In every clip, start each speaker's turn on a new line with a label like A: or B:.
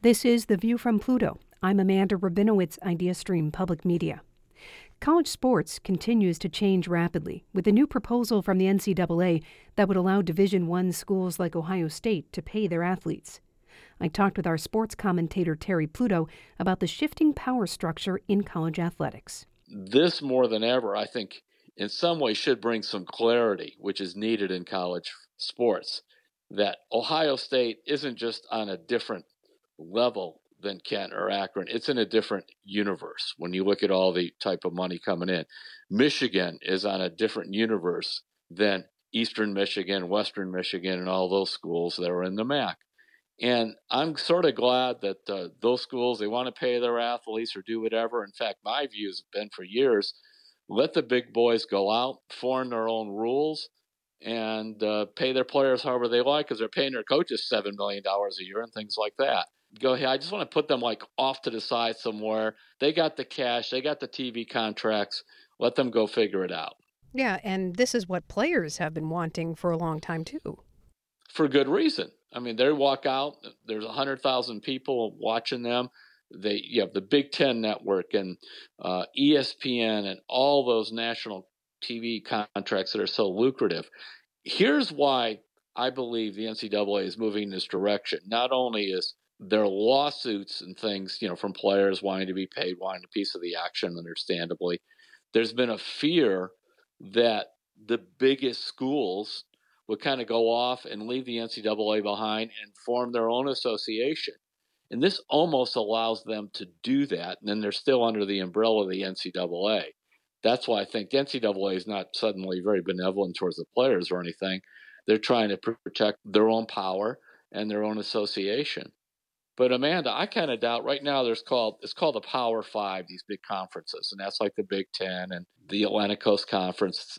A: This is The View from Pluto. I'm Amanda Rabinowitz, IdeaStream Public Media. College sports continues to change rapidly with a new proposal from the NCAA that would allow Division I schools like Ohio State to pay their athletes. I talked with our sports commentator Terry Pluto about the shifting power structure in college athletics.
B: This more than ever, I think, in some way should bring some clarity, which is needed in college sports. That Ohio State isn't just on a different level than Kent or Akron. It's in a different universe when you look at all the type of money coming in. Michigan is on a different universe than Eastern Michigan, Western Michigan, and all those schools that are in the MAC. And I'm sort of glad that uh, those schools they want to pay their athletes or do whatever. In fact, my view has been for years: let the big boys go out, form their own rules, and uh, pay their players however they like, because they're paying their coaches seven million dollars a year and things like that go ahead. I just want to put them like off to the side somewhere. They got the cash, they got the TV contracts. Let them go figure it out.
A: Yeah, and this is what players have been wanting for a long time too.
B: For good reason. I mean, they walk out. There's a hundred thousand people watching them. They you have the Big Ten Network and uh, ESPN and all those national TV contracts that are so lucrative. Here's why I believe the NCAA is moving in this direction. Not only is there are lawsuits and things, you know, from players wanting to be paid, wanting a piece of the action, understandably. There's been a fear that the biggest schools would kind of go off and leave the NCAA behind and form their own association. And this almost allows them to do that. And then they're still under the umbrella of the NCAA. That's why I think the NCAA is not suddenly very benevolent towards the players or anything. They're trying to protect their own power and their own association. But Amanda, I kind of doubt right now. There's called it's called the Power Five, these big conferences, and that's like the Big Ten and the Atlantic Coast Conference,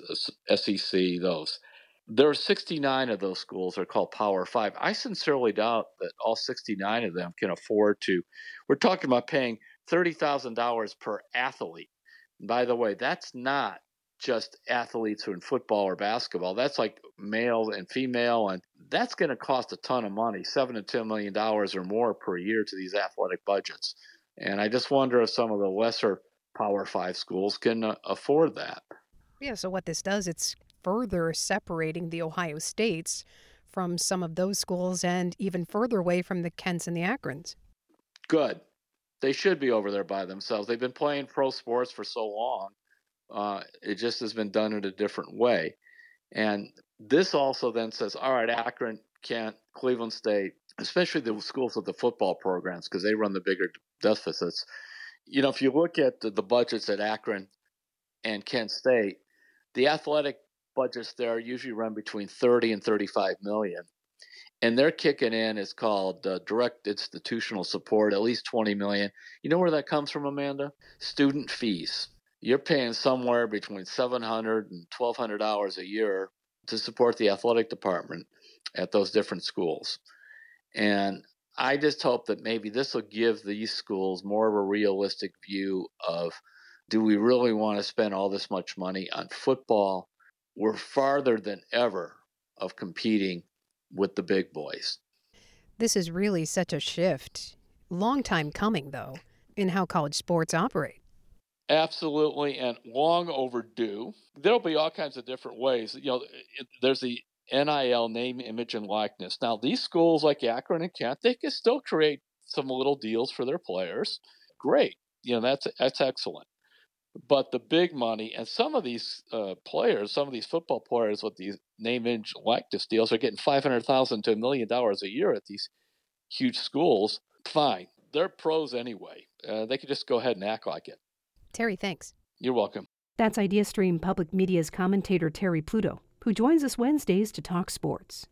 B: SEC. Those there are 69 of those schools are called Power Five. I sincerely doubt that all 69 of them can afford to. We're talking about paying thirty thousand dollars per athlete. And by the way, that's not just athletes who are in football or basketball. That's like male and female, and that's going to cost a ton of money, seven to ten million dollars or more per year to these athletic budgets. And I just wonder if some of the lesser Power Five schools can uh, afford that.
A: Yeah. So what this does, it's further separating the Ohio states from some of those schools, and even further away from the Kents and the Akrons.
B: Good. They should be over there by themselves. They've been playing pro sports for so long uh, it just has been done in a different way. And this also then says, all right, Akron, Kent, Cleveland State, especially the schools with the football programs, because they run the bigger deficits. You know, if you look at the, the budgets at Akron and Kent State, the athletic budgets there usually run between 30 and 35 million. And they're kicking in is called uh, direct institutional support, at least 20 million. You know where that comes from, Amanda? Student fees you're paying somewhere between 700 and 1200 dollars a year to support the athletic department at those different schools. And i just hope that maybe this will give these schools more of a realistic view of do we really want to spend all this much money on football? We're farther than ever of competing with the big boys.
A: This is really such a shift. Long time coming though in how college sports operate
B: Absolutely, and long overdue. There'll be all kinds of different ways. You know, there's the NIL name, image, and likeness. Now, these schools like Akron and Kent, they can still create some little deals for their players. Great, you know that's that's excellent. But the big money and some of these uh, players, some of these football players with these name, image, likeness deals are getting five hundred thousand to a million dollars a year at these huge schools. Fine, they're pros anyway. Uh, they could just go ahead and act like it.
A: Terry, thanks.
B: You're welcome.
A: That's IdeaStream Public Media's commentator Terry Pluto, who joins us Wednesdays to talk sports.